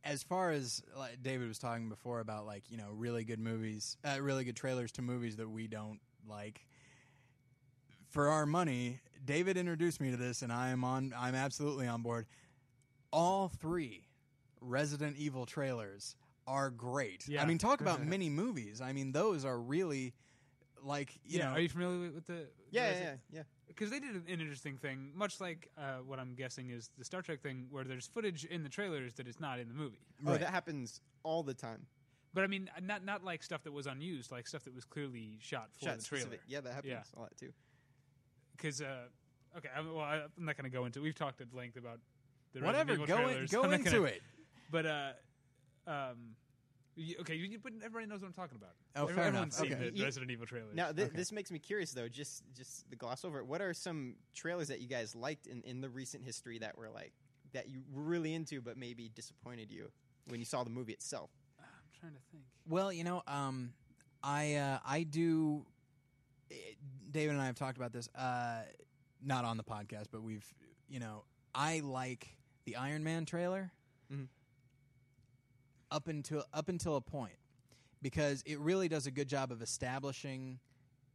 Speaker 1: as far as like David was talking before about like you know really good movies, uh, really good trailers to movies that we don't like. For our money, David introduced me to this, and I am on. I'm absolutely on board. All three Resident Evil trailers are great.
Speaker 2: Yeah.
Speaker 1: I mean, talk about mini movies. I mean, those are really like you
Speaker 2: yeah.
Speaker 1: know.
Speaker 2: Are you familiar with, with the?
Speaker 3: Yeah, yeah, yeah. yeah.
Speaker 2: Because they did an interesting thing, much like uh, what I'm guessing is the Star Trek thing, where there's footage in the trailers that is not in the movie.
Speaker 3: Oh, that happens all the time.
Speaker 2: But I mean, not not like stuff that was unused, like stuff that was clearly shot for
Speaker 3: Shot
Speaker 2: the trailer.
Speaker 3: specific. Yeah, that happens
Speaker 2: Yeah.
Speaker 3: a lot too.
Speaker 2: Because uh, okay, I, well, I, I'm not going to go into. We've talked at length about the
Speaker 1: whatever,
Speaker 2: Resident Evil
Speaker 1: go in,
Speaker 2: trailers.
Speaker 1: go
Speaker 2: I'm
Speaker 1: into
Speaker 2: gonna-
Speaker 1: it.
Speaker 2: But uh, um, y- okay, you, but everybody knows what I'm talking about.
Speaker 1: Oh,
Speaker 2: Every-
Speaker 1: fair
Speaker 2: Everyone's
Speaker 1: enough.
Speaker 2: seen
Speaker 1: Okay.
Speaker 2: the
Speaker 3: You-
Speaker 2: Resident Evil trailers.
Speaker 3: Now, th-
Speaker 1: Okay.
Speaker 3: this makes me curious, though. Just, just the gloss over it. What are some trailers that you guys liked in, in the recent history that were like that you were really into, but maybe disappointed you when you saw the movie itself?
Speaker 2: I'm trying to think.
Speaker 1: Well, you know, um, I uh, I do. eh, David and I have talked about this, uh, not on the podcast, but we've, you know, I like the Iron Man trailer
Speaker 3: Mhm.
Speaker 1: Up until up until a point because it really does a good job of establishing.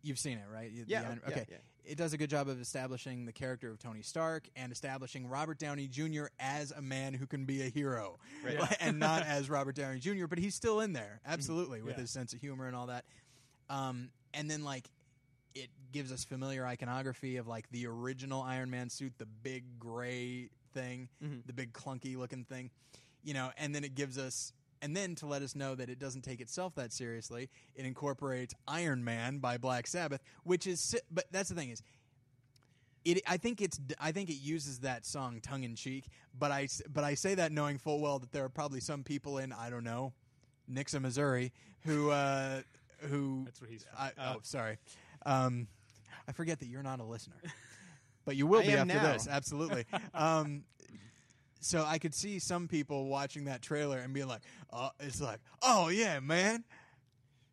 Speaker 1: You've seen it, right? The
Speaker 3: Yeah, yeah,
Speaker 1: okay.
Speaker 3: yeah.
Speaker 1: It does a good job of establishing the character of Tony Stark and establishing Robert Downey Jr. as a man who can be a hero,
Speaker 3: Right.
Speaker 2: Yeah.
Speaker 1: and not as Robert Downey Jr. But he's still in there, absolutely, with
Speaker 2: Yeah.
Speaker 1: his sense of humor and all that. Um, and then like it gives us familiar iconography of like the original Iron Man suit, the big gray thing,
Speaker 3: Mhm.
Speaker 1: the big clunky looking thing, you know, and then it gives us and then to let us know that it doesn't take itself that seriously, it incorporates Iron Man by Black Sabbath, which is but that's the thing is it, I think it's. I think it uses that song tongue in cheek, but I. But I say that knowing full well that there are probably some people in I don't know, Nixa, Missouri, who uh, who.
Speaker 2: That's where he's from.
Speaker 1: I,
Speaker 3: Uh,
Speaker 1: oh, sorry. Um, I forget that you're not a listener, but you will
Speaker 3: I
Speaker 1: be after
Speaker 3: now.
Speaker 1: this. Absolutely. Um, so I could see some people watching that trailer and being like, "Oh, it's like, oh yeah, man."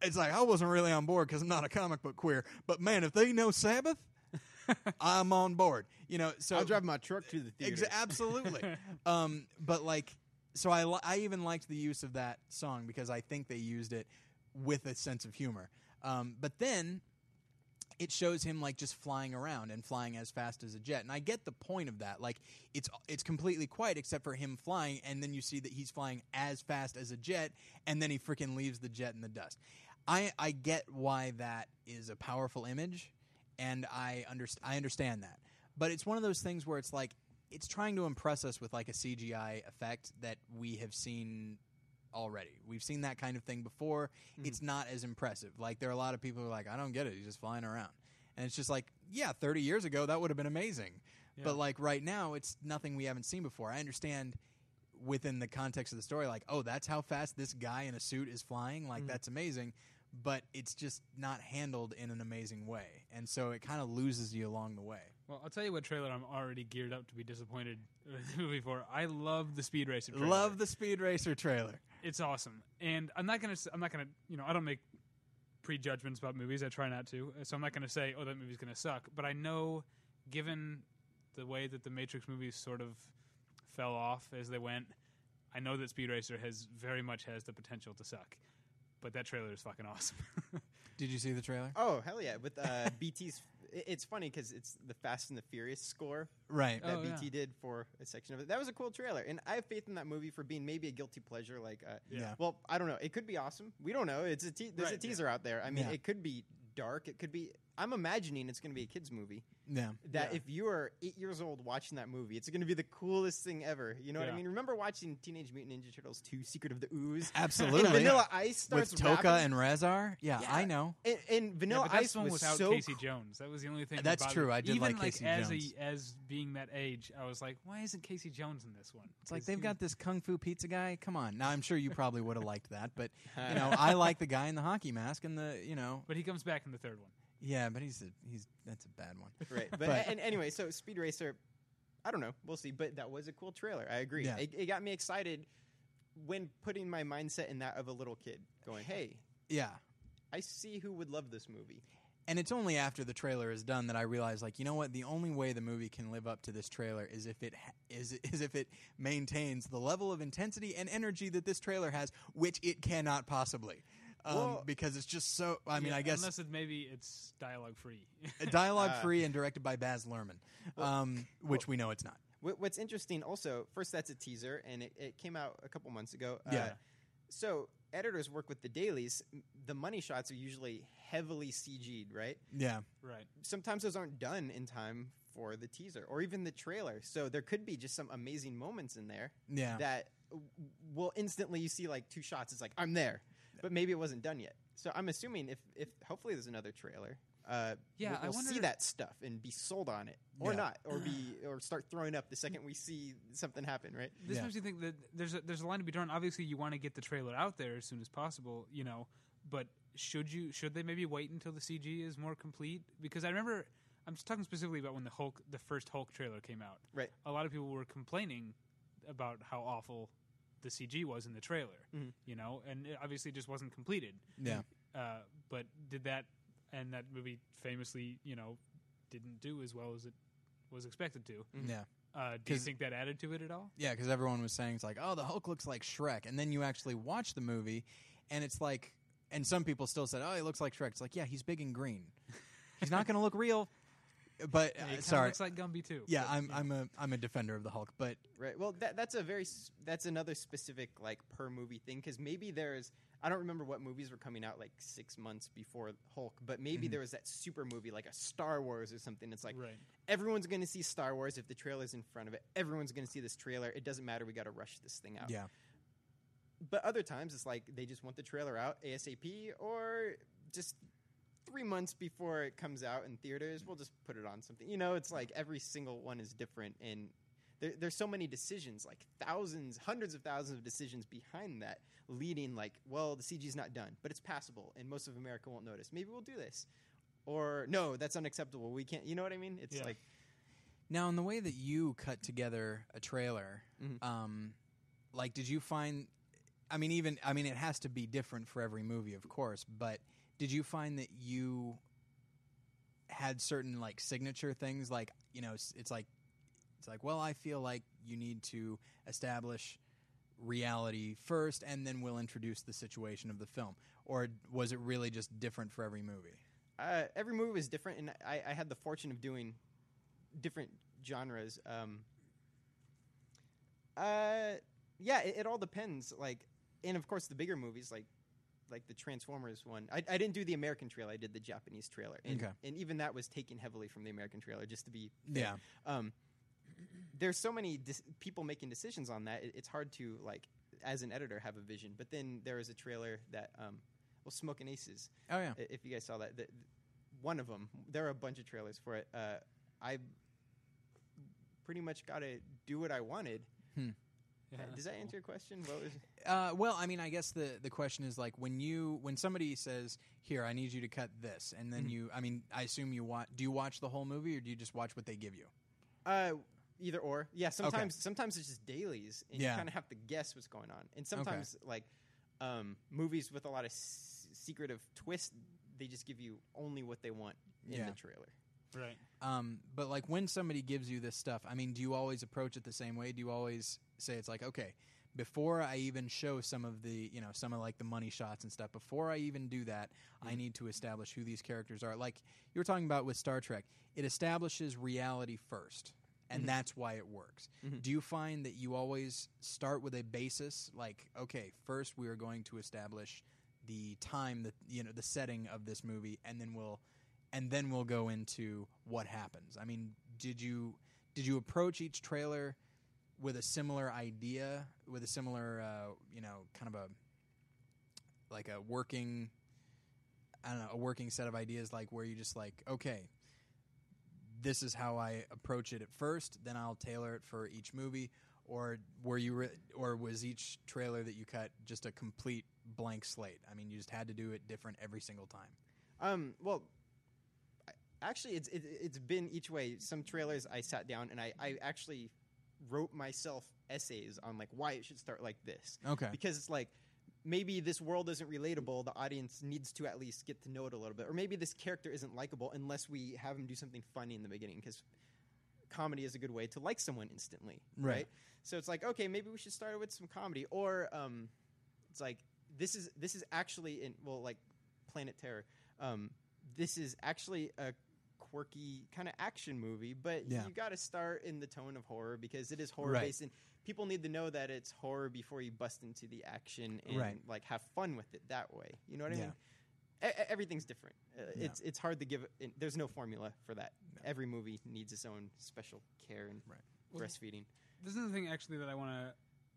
Speaker 1: It's like I wasn't really on board because I'm not a comic book queer, but man, if they know Sabbath, I'm on board. You know, so
Speaker 3: I'll drive my truck to the theater.
Speaker 1: Exa- absolutely. um, but like, so I li- I even liked the use of that song because I think they used it with a sense of humor. Um, but then it shows him like just flying around and flying as fast as a jet, and I get the point of that. Like, it's it's completely quiet except for him flying, and then you see that he's flying as fast as a jet, and then he freaking leaves the jet in the dust. I I get why that is a powerful image, and I underst- I understand that. But it's one of those things where it's like it's trying to impress us with like a CGI effect that we have seen already. We've seen that kind of thing before. Mm-hmm. It's not as impressive. Like there are a lot of people who are like, I don't get it. He's just flying around. And it's just like, yeah, 30 years ago that would have been amazing.
Speaker 2: Yeah.
Speaker 1: But like right now it's nothing we haven't seen before. I understand within the context of the story like, oh, that's how fast this guy in a suit is flying. Like mm-hmm. that's amazing. But it's just not handled in an amazing way. And so it kind of loses you along the way.
Speaker 2: Well, I'll tell you what trailer I'm already geared up to be disappointed with the movie for. I love the Speed Racer. Trailer.
Speaker 1: Love the Speed Racer trailer.
Speaker 2: It's awesome, and I'm not gonna. I'm not gonna. You know, I don't make prejudgments about movies. I try not to. So I'm not gonna say, oh, that movie's gonna suck. But I know, given the way that the Matrix movies sort of fell off as they went, I know that Speed Racer has very much has the potential to suck. But that trailer is fucking awesome.
Speaker 1: Did you see the trailer?
Speaker 3: Oh hell yeah! With uh, BT's, i- it's funny because it's the Fast and the Furious score
Speaker 1: Right.
Speaker 3: that
Speaker 2: Oh, yeah.
Speaker 3: BT did for a section of it. That was a cool trailer, and I have faith in that movie for being maybe a guilty pleasure. Like, uh,
Speaker 1: Yeah.
Speaker 3: well, I don't know. It could be awesome. We don't know. It's a te- there's a
Speaker 2: Right, yeah.
Speaker 3: teaser out there. I mean,
Speaker 1: Yeah.
Speaker 3: it could be dark. It could be. I'm imagining it's going to be a kids movie.
Speaker 1: Yeah.
Speaker 3: That
Speaker 2: Yeah.
Speaker 3: if you are eight years old watching that movie, it's going to be the coolest thing ever. You know what I mean? Remember watching Teenage Mutant Ninja Turtles 2: Secret of the Ooze?
Speaker 1: Absolutely.
Speaker 3: And Vanilla Ice starts
Speaker 1: With Tokka
Speaker 3: rapping?
Speaker 1: and Rahzar? Yeah,
Speaker 3: Yeah.
Speaker 1: I know.
Speaker 3: and, and
Speaker 2: yeah,
Speaker 3: Vanilla
Speaker 2: but
Speaker 3: Ice
Speaker 2: one
Speaker 3: was
Speaker 2: without
Speaker 3: so
Speaker 2: Casey. Jones. That was the only thing.
Speaker 1: That's
Speaker 2: bothered
Speaker 1: true. I did
Speaker 2: Even
Speaker 1: like Casey
Speaker 2: as
Speaker 1: Jones.
Speaker 2: A, as being that age, I was like, why isn't Casey Jones in this one?
Speaker 1: It's like they've
Speaker 2: he-
Speaker 1: got this kung fu pizza guy. Come on. Now I'm sure you probably would have liked that, but you know, I like the guy in the hockey mask and the, you know,
Speaker 2: But he comes back in the third one.
Speaker 1: Yeah, but he's a, he's that's a bad one.
Speaker 3: right. But,
Speaker 1: But-
Speaker 3: and anyway, so Speed Racer, I don't know. We'll see. But that was a cool trailer. I agree.
Speaker 1: Yeah.
Speaker 3: It, it got me excited when putting my mindset in that of a little kid, going, "Hey,
Speaker 1: Yeah.
Speaker 3: I see who would love this movie."
Speaker 1: And it's only after the trailer is done that I realize, like, you know what? The only way the movie can live up to this trailer is if it ha- is is if it maintains the level of intensity and energy that this trailer has, which it cannot possibly, um,
Speaker 3: Well-
Speaker 1: because it's just so. I mean,
Speaker 2: Yeah,
Speaker 1: I guess
Speaker 2: unless it maybe it's dialogue free.
Speaker 1: dialogue
Speaker 3: Uh,
Speaker 1: free and directed by Baz Luhrmann, um, which we know it's not.
Speaker 3: What's interesting, also, first that's a teaser, and it, it came out a couple months ago. Uh,
Speaker 1: Yeah.
Speaker 3: so editors work with the dailies. The money shots are usually heavily CG'd, right?
Speaker 1: Yeah.
Speaker 2: right.
Speaker 3: sometimes those aren't done in time for the teaser or even the trailer. So there could be just some amazing moments in there
Speaker 1: Yeah.
Speaker 3: that w- will instantly you see like two shots. It's like I'm there, but maybe it wasn't done yet. So I'm assuming if if hopefully there's another trailer. Uh,
Speaker 2: Yeah,
Speaker 3: we'll, we'll see
Speaker 2: wonder-
Speaker 3: that stuff and be sold on it, or
Speaker 1: Yeah.
Speaker 3: not, or be or start throwing up the second we see something happen. Right?
Speaker 2: This
Speaker 1: Yeah.
Speaker 2: makes me think that there's a, there's a line to be drawn. Obviously, you want to get the trailer out there as soon as possible, you know. But should you should they maybe wait until the CG is more complete? Because I remember I'm just talking specifically about when the Hulk the first Hulk trailer came out.
Speaker 3: Right.
Speaker 2: A lot of people were complaining about how awful the CG was in the trailer.
Speaker 3: Mhm.
Speaker 2: You know, and it obviously just wasn't completed.
Speaker 1: Yeah.
Speaker 2: Uh, but did that and that movie famously, you know, didn't do as well as it was expected to.
Speaker 3: Mhm.
Speaker 1: Yeah.
Speaker 2: Uh, do you think that added to it at all?
Speaker 1: Yeah, because everyone was saying it's like, oh, the Hulk looks like Shrek, and then you actually watch the movie, and it's like, and some people still said, oh, he looks like Shrek. It's like, yeah, he's big and green. He's not going to look real. But
Speaker 2: Yeah,
Speaker 1: uh,
Speaker 2: he
Speaker 1: sorry,
Speaker 2: looks like Gumby too.
Speaker 1: yeah,
Speaker 2: but,
Speaker 1: I'm I'm a I'm a defender of the Hulk, but
Speaker 3: Right. Well, that, that's a very that's another specific like per movie thing because maybe there's I don't remember what movies were coming out like six months before Hulk, but maybe
Speaker 1: Mhm.
Speaker 3: there was that super movie like a Star Wars or something. It's like
Speaker 2: right.
Speaker 3: everyone's going to see Star Wars if the trailer's in front of it. Everyone's going to see this trailer. It doesn't matter. We got to rush this thing out.
Speaker 1: yeah,
Speaker 3: But other times it's like they just want the trailer out ASAP or just three months before it comes out in theaters. We'll just put it on something. You know, it's like every single one is different and. There, there's so many decisions, like thousands, hundreds of thousands of decisions behind that, leading like, well, the CG's not done, but it's passable, and most of America won't notice. Maybe we'll do this, or no, that's unacceptable. We can't. You know what I mean? It's
Speaker 2: Yeah.
Speaker 3: like,
Speaker 1: Now, in the way that you cut together a trailer,
Speaker 3: Mhm.
Speaker 1: um, like, did you find? I mean, even I mean, it has to be different for every movie, of course. But did you find that you had certain like signature things? Like, you know, it's, it's like it's like, well, I feel like you need to establish reality first, and then we'll introduce the situation of the film. Or was it really just different for every movie?
Speaker 3: uh, every movie was different, and I, I had the fortune of doing different genres. Um, uh, yeah, it, it all depends. Like, and of course, the bigger movies, like like the Transformers one. I, I didn't do the American trailer. I did the Japanese trailer, and,
Speaker 1: Okay.
Speaker 3: and even that was taken heavily from the American trailer, just to be fair.
Speaker 1: Yeah.
Speaker 3: um, there's so many dis- people making decisions on that. It, it's hard to like, as an editor, have a vision. But then there was a trailer that, um, well, Smoking Aces.
Speaker 1: Oh yeah.
Speaker 3: If you guys saw that, the, one of them. There are a bunch of trailers for it. Uh, I pretty much got to do what I wanted.
Speaker 2: Yeah,
Speaker 3: Uh, Does that answer your question? What was,
Speaker 1: Uh, well, I mean, I guess the the question is like when you when somebody says, "Here, I need you to cut this," and then
Speaker 3: Mhm.
Speaker 1: you, I mean, I assume you watch. Do you watch the whole movie, or do you just watch what they give you?
Speaker 3: uh, either or. Yeah. Sometimes sometimes it's just dailies, and
Speaker 1: Yeah.
Speaker 3: you kind of have to guess what's going on. And sometimes like um, movies with a lot of s- secretive twists, they just give you only what they want in
Speaker 1: Yeah.
Speaker 3: the trailer.
Speaker 2: Right.
Speaker 1: Um, but like when somebody gives you this stuff, I mean, do you always approach it the same way? Do you always say it's like, okay, before I even show some of the, you know, some of like the money shots and stuff, before I even do that, I
Speaker 3: Mhm.
Speaker 1: need to establish who these characters are. Like you were talking about with Star Trek, it establishes reality first, and
Speaker 3: Mhm.
Speaker 1: that's why it works.
Speaker 3: Mhm.
Speaker 1: Do you find that you always start with a basis, like, okay, first we are going to establish the time that you know the setting of this movie, and then we'll and then we'll go into what happens. I mean, did you did you approach each trailer with a similar idea, with a similar, uh, you know, kind of a like a working, I don't know, a working set of ideas, like where you just like, okay, this is how I approach it at first, then I'll tailor it for each movie, or were you, re- or was each trailer that you cut just a complete blank slate? I mean, you just had to do it different every single time.
Speaker 3: Um, well, actually, it's it, it's been each way. Some trailers I sat down and I, I actually wrote myself essays on like why it should start like this
Speaker 1: Okay.
Speaker 3: because it's like maybe this world isn't relatable. The audience needs to at least get to know it a little bit, or maybe this character isn't likable unless we have him do something funny in the beginning because comedy is a good way to like someone instantly,
Speaker 1: Right.
Speaker 3: right? So it's like okay, maybe we should start with some comedy, or um, it's like this is this is actually in well like Planet Terror. Um, this is actually a quirky kind of action movie, but
Speaker 1: Yeah.
Speaker 3: you got to start in the tone of horror because it is horror
Speaker 1: Right.
Speaker 3: based, and people need to know that it's horror before you bust into the action and
Speaker 1: Right.
Speaker 3: like have fun with it that way. You know what I
Speaker 1: Yeah.
Speaker 3: mean? E- everything's different. Uh,
Speaker 1: Yeah.
Speaker 3: It's it's hard to give. It, there's no formula for that.
Speaker 1: No.
Speaker 3: Every movie needs its own special care and
Speaker 1: Right.
Speaker 2: Well,
Speaker 3: breastfeeding.
Speaker 2: There's another thing actually that I want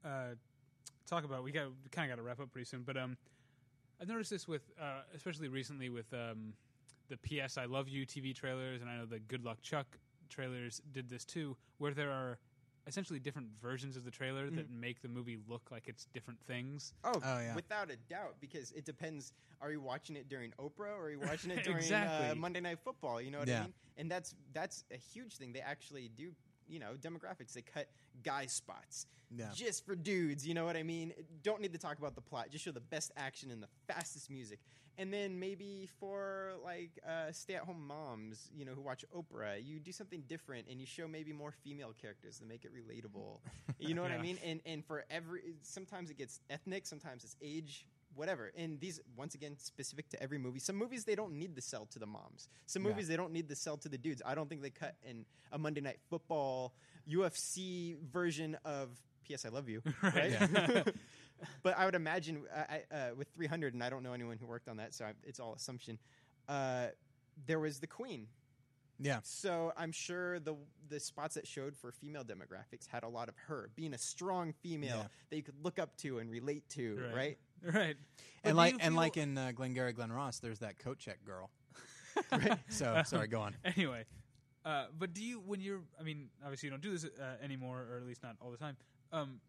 Speaker 2: to uh, talk about. We got kind of got to wrap up pretty soon, but um, I've noticed this with, uh, especially recently with um, the PS I Love You TV trailers, and I know the Good Luck Chuck trailers did this too, where there are essentially different versions of the trailer that make the movie look like it's different things.
Speaker 3: Oh,
Speaker 1: Oh, yeah.
Speaker 3: without a doubt, because it depends. Are you watching it during Oprah or are you watching it during uh, Monday Night Football? You know what
Speaker 1: Yeah.
Speaker 3: I mean? And that's that's a huge thing. They actually do you know demographics. They cut guy spots
Speaker 1: Yeah.
Speaker 3: just for dudes. You know what I mean? Don't need to talk about the plot. Just show the best action and the fastest music. And then maybe for like uh, stay-at-home moms, you know, who watch Oprah, you do something different and you show maybe more female characters to make it relatable. you know what I mean? And and for every, sometimes it gets ethnic, sometimes it's age, whatever. And these, once again, specific to every movie. Some movies they don't need to sell to the moms. Some
Speaker 1: Yeah.
Speaker 3: movies they don't need to sell to the dudes. I don't think they cut in a Monday Night Football UFC version of P.S. I Love You, right?
Speaker 1: Yeah.
Speaker 3: but I would imagine I, I, uh, with 300, and I don't know anyone who worked on that, so I, it's all assumption. Uh, there was the Queen,
Speaker 1: Yeah.
Speaker 3: so I'm sure the the spots that showed for female demographics had a lot of her being a strong female
Speaker 1: Yeah.
Speaker 3: that you could look up to and relate to,
Speaker 2: Right.
Speaker 3: right?
Speaker 2: right. But
Speaker 1: And like and like in uh, Glengarry Glen Ross, there's that coat check girl. So sorry, go on.
Speaker 2: anyway, uh, but do you when you're? I mean, obviously you don't do this uh, anymore, or at least not all the time. Um,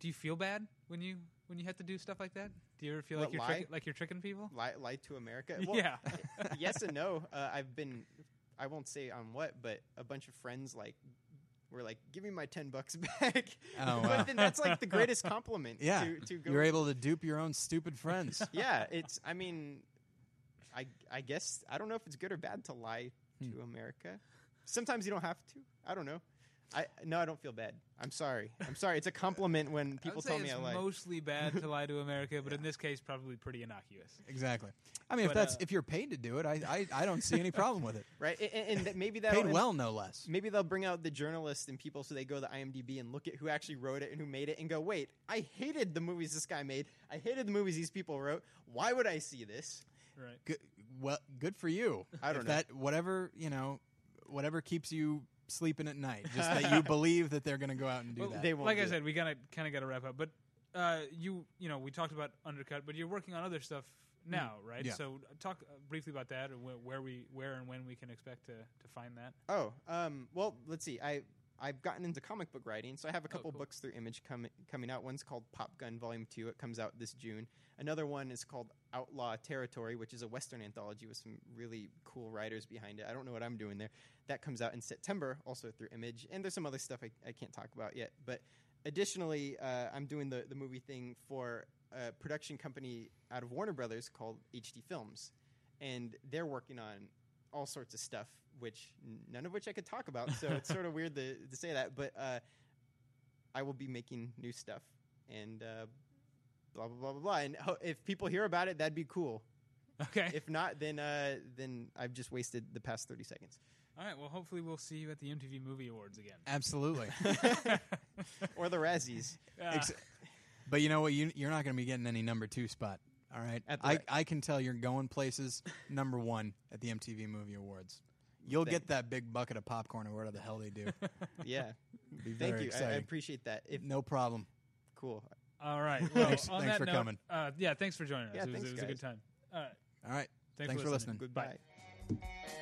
Speaker 2: do you feel bad when you when you have to do stuff like that? Do you ever feel
Speaker 3: What,
Speaker 2: like you're
Speaker 3: lie?
Speaker 2: tricking, like you're tricking people?
Speaker 3: Lie, lie to America. Well,
Speaker 2: yeah,
Speaker 3: yes and no. Uh, I've been, I won't say on what, but a bunch of friends like were like, "Give me my ten bucks back."
Speaker 1: Oh, wow.
Speaker 3: but then that's like the greatest compliment.
Speaker 1: Yeah.
Speaker 3: to, to go.
Speaker 1: You're able to dupe your own stupid friends.
Speaker 3: yeah, it's. I mean, I I guess I don't know if it's good or bad to lie
Speaker 1: Hmm.
Speaker 3: to America. Sometimes you don't have to. I don't know. I no, I don't feel bad. I'm sorry. I'm sorry. It's a compliment when people tell me
Speaker 2: it's
Speaker 3: I lie.
Speaker 2: mostly bad to lie to America, but in this case, probably pretty innocuous.
Speaker 1: Exactly. I mean, if
Speaker 2: But,
Speaker 1: that's
Speaker 2: uh,
Speaker 1: if you're paid to do it, I I, I don't see any problem with it.
Speaker 3: right? And, and- and that maybe that
Speaker 1: Paid well, no less.
Speaker 3: Maybe they'll bring out the journalists and people so they go to IMDb and look at who actually wrote it and who made it and go, wait, I hated the movies this guy made. I hated the movies these people wrote. Why would I see this?
Speaker 2: Right.
Speaker 1: Good, well, good for you.
Speaker 3: I don't
Speaker 1: if
Speaker 3: know.
Speaker 1: that whatever you know, whatever keeps you sleeping at night, just that you believe that they're going to go out and do
Speaker 2: Well,
Speaker 1: that.
Speaker 3: They won't
Speaker 2: like I
Speaker 3: do
Speaker 2: said, we gotta kind of got to wrap up. But uh, you, you know, we talked about undercut, but you're working on other stuff now, right?
Speaker 1: Yeah.
Speaker 2: So talk uh, briefly about that, or where, where we, where and when we can expect to to find that.
Speaker 3: Oh, um, well, let's see. I I've gotten into comic book writing, so I have a
Speaker 2: Oh,
Speaker 3: couple
Speaker 2: cool.
Speaker 3: books through Image com- coming out. One's called Pop Gun Volume Two. It comes out this June. Another one is called Outlaw Territory, which is a Western anthology with some really cool writers behind it. I don't know what I'm doing there. That comes out in September, also through Image. And there's some other stuff I, I can't talk about yet. But additionally, uh, I'm doing the the movie thing for a production company out of Warner Brothers called HD Films, and they're working on all sorts of stuff, which none of which I could talk about. So it's sort of weird to, to say that, but uh, I will be making new stuff and uh, blah blah blah blah blah. And ho- if people hear about it, that'd be cool.
Speaker 2: Okay.
Speaker 3: If not, then uh, then I've just wasted the past thirty seconds.
Speaker 2: All right. Well, hopefully we'll see you at the MTV Movie Awards again.
Speaker 1: Absolutely.
Speaker 3: or the Razzies.
Speaker 2: Uh,
Speaker 1: Ex- but you know what? You, you're not going to be getting any number two spot. All right.
Speaker 3: At the
Speaker 1: I,
Speaker 3: Ra-
Speaker 1: I can tell you're going places number one at the MTV Movie Awards. You'll
Speaker 3: Thank-
Speaker 1: get that big bucket of popcorn or whatever the hell they do.
Speaker 3: Yeah,
Speaker 1: Be
Speaker 3: thank you. I, I appreciate that. If
Speaker 1: no problem.
Speaker 3: cool.
Speaker 2: all right. Well,
Speaker 1: Thanks-
Speaker 2: on
Speaker 1: thanks
Speaker 2: that
Speaker 1: for
Speaker 2: note,
Speaker 1: coming.
Speaker 2: Uh, yeah. Thanks for joining us.
Speaker 3: Yeah,
Speaker 2: it was,
Speaker 3: thanks,
Speaker 2: it was a good time. All right.
Speaker 1: All right.
Speaker 2: Thanks,
Speaker 1: Thanks
Speaker 2: for
Speaker 1: for
Speaker 2: listening.
Speaker 1: listening.
Speaker 3: Goodbye.